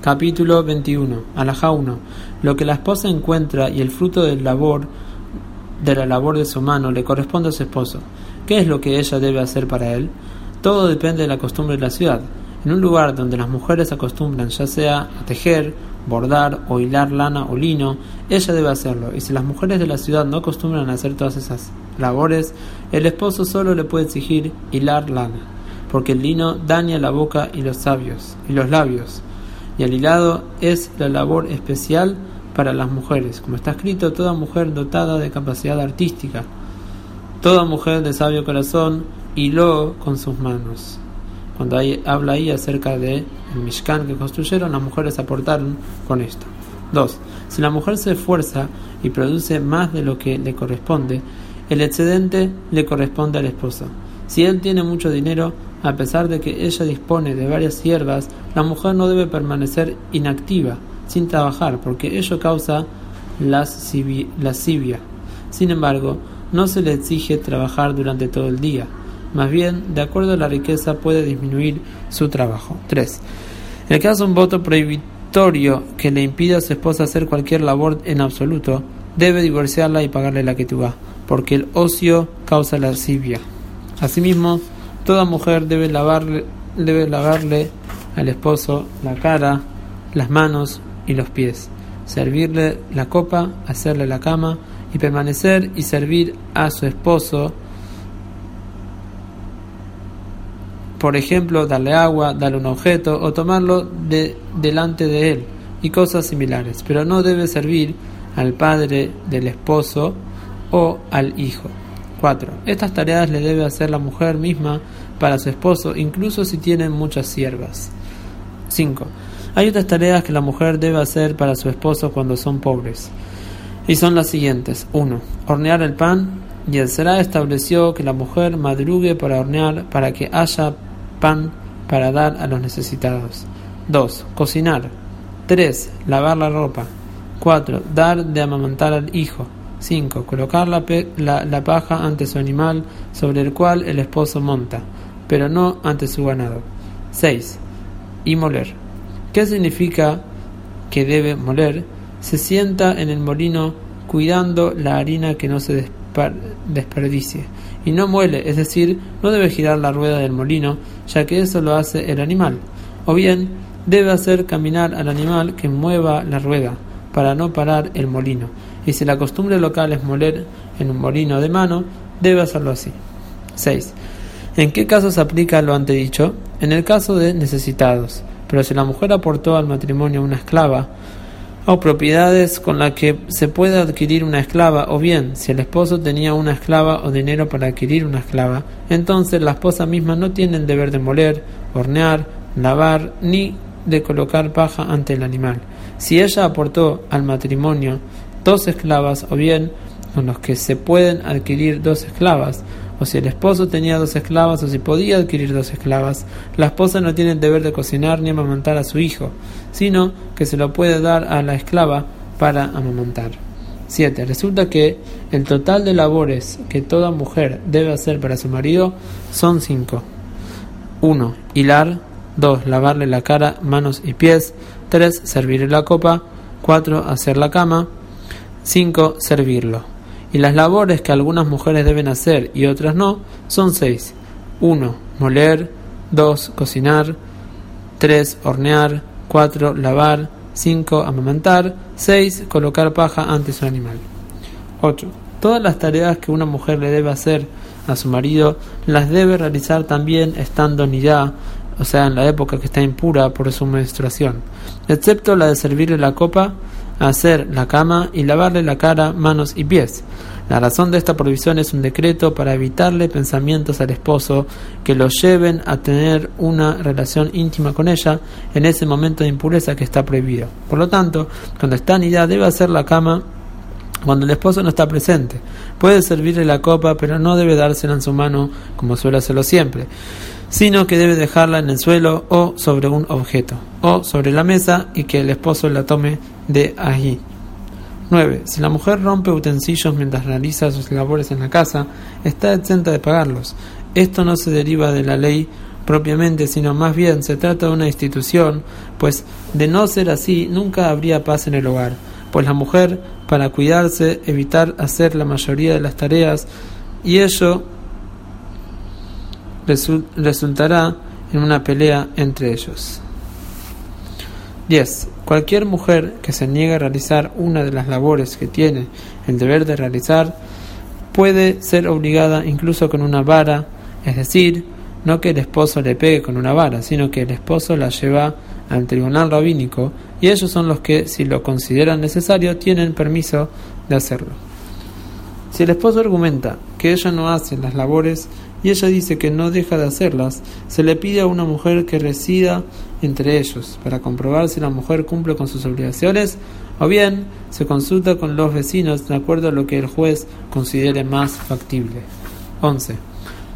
Capítulo 21. Alajá 1. Lo que la esposa encuentra y el fruto del labor de la labor de su mano le corresponde a su esposo. ¿Qué es lo que ella debe hacer para él? Todo depende de la costumbre de la ciudad. En un lugar donde las mujeres acostumbran ya sea a tejer, bordar o hilar lana o lino, ella debe hacerlo. Y si las mujeres de la ciudad no acostumbran a hacer todas esas labores, el esposo solo le puede exigir hilar lana, porque el lino daña la boca y los sabios y los labios y el hilado es la labor especial para las mujeres, como está escrito, toda mujer dotada de capacidad artística, toda mujer de sabio corazón hiló con sus manos. Cuando habla ahí acerca de Mishkan que construyeron, las mujeres aportaron con esto. 2. Si la mujer se esfuerza y produce más de lo que le corresponde, el excedente le corresponde al esposo. Si él tiene mucho dinero, a pesar de que ella dispone de varias siervas, la mujer no debe permanecer inactiva, sin trabajar, porque ello causa lascivia. Sin embargo, no se le exige trabajar durante todo el día. Más bien, de acuerdo a la riqueza, puede disminuir su trabajo. 3. En el caso de un voto prohibitorio que le impida a su esposa hacer cualquier labor en absoluto, debe divorciarla y pagarle la que tuvo, porque el ocio causa lascivia. Asimismo, Toda mujer debe lavarle, debe lavarle al esposo la cara, las manos y los pies, servirle la copa, hacerle la cama y permanecer y servir a su esposo. Por ejemplo, darle agua, darle un objeto o tomarlo de, delante de él y cosas similares, pero no debe servir al padre del esposo o al hijo. 4. Estas tareas le debe hacer la mujer misma para su esposo, incluso si tiene muchas siervas. 5. Hay otras tareas que la mujer debe hacer para su esposo cuando son pobres. Y son las siguientes. 1. Hornear el pan. Y el Será estableció que la mujer madrugue para hornear para que haya pan para dar a los necesitados. 2. Cocinar. 3. Lavar la ropa. 4. Dar de amamantar al hijo. 5. Colocar la, paja ante su animal sobre el cual el esposo monta, pero no ante su ganado. 6. Y moler. ¿Qué significa que debe moler? Se sienta en el molino cuidando la harina que no se desperdicie. Y no muele, es decir, no debe girar la rueda del molino, ya que eso lo hace el animal. O bien, debe hacer caminar al animal que mueva la rueda, para no parar el molino y si la costumbre local es moler en un molino de mano, debe hacerlo así. 6. ¿En qué caso se aplica lo antedicho? En el caso de necesitados. Pero si la mujer aportó al matrimonio una esclava, o propiedades con las que se puede adquirir una esclava, o bien si el esposo tenía una esclava o dinero para adquirir una esclava, entonces la esposa misma no tiene el deber de moler, hornear, lavar, ni de colocar paja ante el animal. Si ella aportó al matrimonio dos esclavas o bien con los que se pueden adquirir dos esclavas, o si el esposo tenía dos esclavas o si podía adquirir dos esclavas, la esposa no tiene el deber de cocinar ni amamantar a su hijo, sino que se lo puede dar a la esclava para amamantar. 7. Resulta que el total de labores que toda mujer debe hacer para su marido son 5. 1. Hilar. 2. Lavarle la cara, manos y pies. 3. Servirle la copa. 4. Hacer la cama. 5. Servirlo. Y las labores que algunas mujeres deben hacer y otras no son 6. 1. Moler. 2. Cocinar. 3. Hornear. 4. Lavar. 5. Amamantar. 6. Colocar paja ante su animal. 8. Todas las tareas que una mujer le debe hacer a su marido las debe realizar también estando ni ya, o sea, en la época que está impura por su menstruación, excepto la de servirle la copa hacer la cama y lavarle la cara, manos y pies. La razón de esta prohibición es un decreto para evitarle pensamientos al esposo que lo lleven a tener una relación íntima con ella en ese momento de impureza que está prohibido. Por lo tanto, cuando está anidad debe hacer la cama cuando el esposo no está presente. Puede servirle la copa, pero no debe dársela en su mano como suele hacerlo siempre sino que debe dejarla en el suelo o sobre un objeto, o sobre la mesa y que el esposo la tome de allí. 9. Si la mujer rompe utensilios mientras realiza sus labores en la casa, está exenta de pagarlos. Esto no se deriva de la ley propiamente, sino más bien se trata de una institución, pues de no ser así nunca habría paz en el hogar, pues la mujer, para cuidarse, evitar hacer la mayoría de las tareas, y ello resultará en una pelea entre ellos. 10. Cualquier mujer que se niegue a realizar una de las labores que tiene el deber de realizar puede ser obligada incluso con una vara, es decir, no que el esposo le pegue con una vara, sino que el esposo la lleva al tribunal rabínico y ellos son los que, si lo consideran necesario, tienen permiso de hacerlo. Si el esposo argumenta que ella no hace las labores y ella dice que no deja de hacerlas, se le pide a una mujer que resida entre ellos para comprobar si la mujer cumple con sus obligaciones o bien se consulta con los vecinos de acuerdo a lo que el juez considere más factible. 11.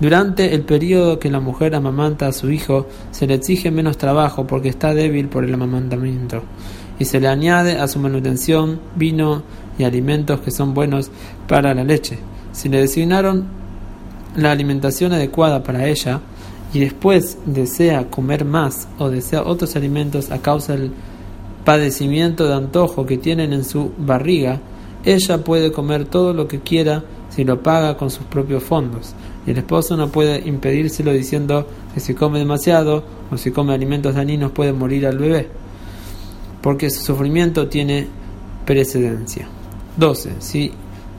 Durante el periodo que la mujer amamanta a su hijo, se le exige menos trabajo porque está débil por el amamantamiento, y se le añade a su manutención vino y alimentos que son buenos para la leche. Si le designaron la alimentación adecuada para ella y después desea comer más o desea otros alimentos a causa del padecimiento de antojo que tienen en su barriga, ella puede comer todo lo que quiera si lo paga con sus propios fondos. Y el esposo no puede impedírselo diciendo que si come demasiado o si come alimentos dañinos puede morir al bebé, porque su sufrimiento tiene precedencia. 12. Si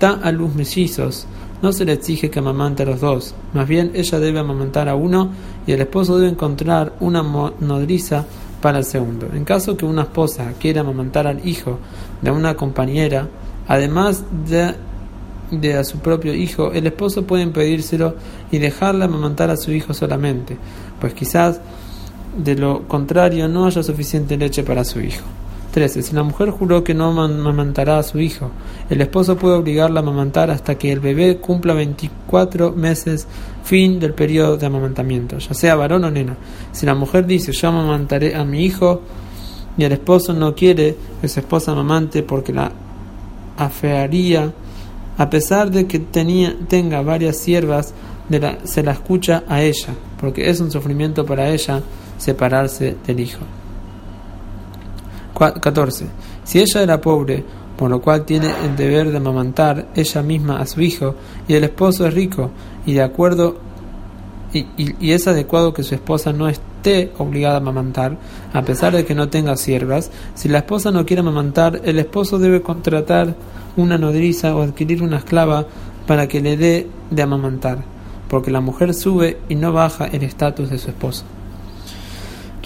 da a luz mellizos, no se le exige que amamante a los dos, más bien ella debe amamantar a uno y el esposo debe encontrar una nodriza para el segundo. En caso que una esposa quiera amamantar al hijo de una compañera, además de, de a su propio hijo, el esposo puede impedírselo y dejarla amamantar a su hijo solamente, pues quizás de lo contrario no haya suficiente leche para su hijo. 13. Si la mujer juró que no amamantará a su hijo, el esposo puede obligarla a amamantar hasta que el bebé cumpla 24 meses, fin del periodo de amamantamiento, ya sea varón o nena. Si la mujer dice yo amamantaré a mi hijo y el esposo no quiere que su esposa amamante porque la afearía, a pesar de que tenía, tenga varias siervas, se la escucha a ella, porque es un sufrimiento para ella separarse del hijo. 14. Si ella era pobre, por lo cual tiene el deber de amamantar ella misma a su hijo, y el esposo es rico, y de acuerdo y, y, es adecuado que su esposa no esté obligada a amamantar, a pesar de que no tenga siervas. Si la esposa no quiere amamantar, el esposo debe contratar una nodriza o adquirir una esclava para que le dé de amamantar, porque la mujer sube y no baja el estatus de su esposo.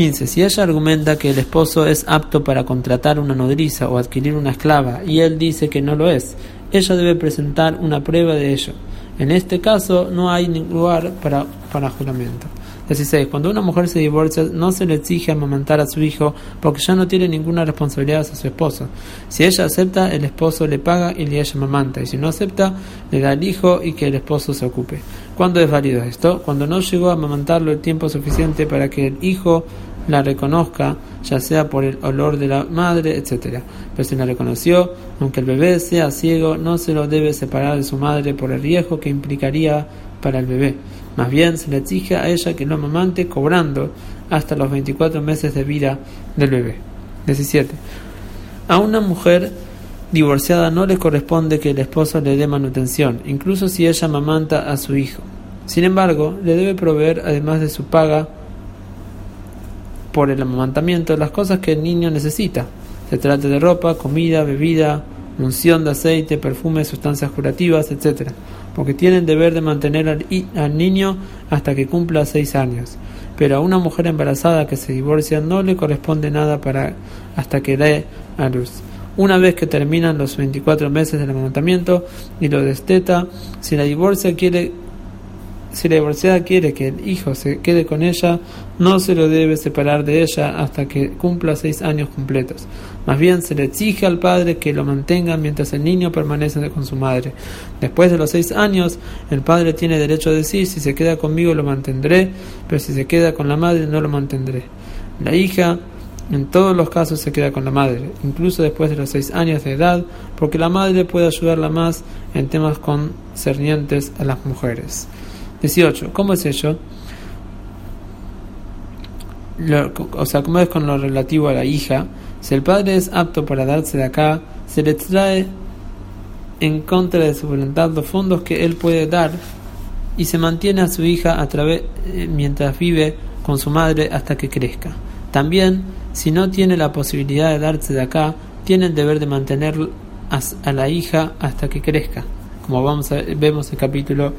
15. Si ella argumenta que el esposo es apto para contratar una nodriza o adquirir una esclava y él dice que no lo es, ella debe presentar una prueba de ello. En este caso no hay lugar para, para juramento. 16. Cuando una mujer se divorcia, no se le exige amamantar a su hijo porque ya no tiene ninguna responsabilidad hacia su esposo. Si ella acepta, el esposo le paga y le ella amamanta. Y si no acepta, le da el hijo y que el esposo se ocupe. ¿Cuándo es válido esto? Cuando no llegó a amamantarlo el tiempo suficiente para que el hijo la reconozca, ya sea por el olor de la madre, etc. Pero si la reconoció, aunque el bebé sea ciego, no se lo debe separar de su madre por el riesgo que implicaría para el bebé. Más bien se le exige a ella que lo amamante cobrando hasta los 24 meses de vida del bebé. 17. A una mujer divorciada no le corresponde que el esposo le dé manutención, incluso si ella amamanta a su hijo. Sin embargo, le debe proveer, además de su paga, por el amamantamiento las cosas que el niño necesita. Se trata de ropa, comida, bebida, unción de aceite, perfume, sustancias curativas, etc. Porque tienen deber de mantener al, niño hasta que cumpla seis años. Pero a una mujer embarazada que se divorcia no le corresponde nada para hasta que dé a luz. Una vez que terminan los 24 meses del amamantamiento y lo desteta, si la divorcia quiere si la divorciada quiere que el hijo se quede con ella, no se lo debe separar de ella hasta que cumpla seis años completos. Más bien se le exige al padre que lo mantenga mientras el niño permanece con su madre. Después de los seis años, el padre tiene derecho a decir si se queda conmigo lo mantendré, pero si se queda con la madre no lo mantendré. La hija en todos los casos se queda con la madre, incluso después de los seis años de edad, porque la madre puede ayudarla más en temas concernientes a las mujeres. 18. ¿Cómo es ello? o sea, como es con lo relativo a la hija, si el padre es apto para darse de acá, se le trae en contra de su voluntad los fondos que él puede dar y se mantiene a su hija a través eh, mientras vive con su madre hasta que crezca. También, si no tiene la posibilidad de darse de acá, tiene el deber de mantener a, la hija hasta que crezca, como vamos a, vemos el capítulo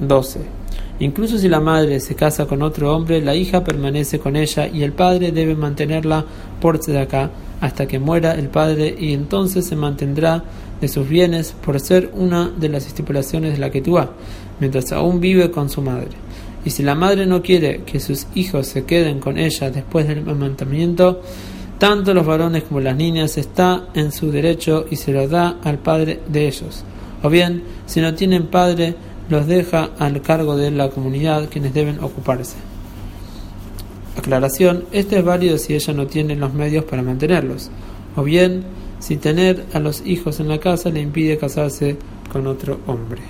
12. Incluso si la madre se casa con otro hombre, la hija permanece con ella y el padre debe mantenerla por acá hasta que muera el padre y entonces se mantendrá de sus bienes por ser una de las estipulaciones de la que tú mientras aún vive con su madre. Y si la madre no quiere que sus hijos se queden con ella después del amamantamiento, tanto los varones como las niñas está en su derecho y se lo da al padre de ellos. O bien, si no tienen padre, los deja al cargo de la comunidad quienes deben ocuparse. Aclaración, este es válido si ella no tiene los medios para mantenerlos, o bien si tener a los hijos en la casa le impide casarse con otro hombre.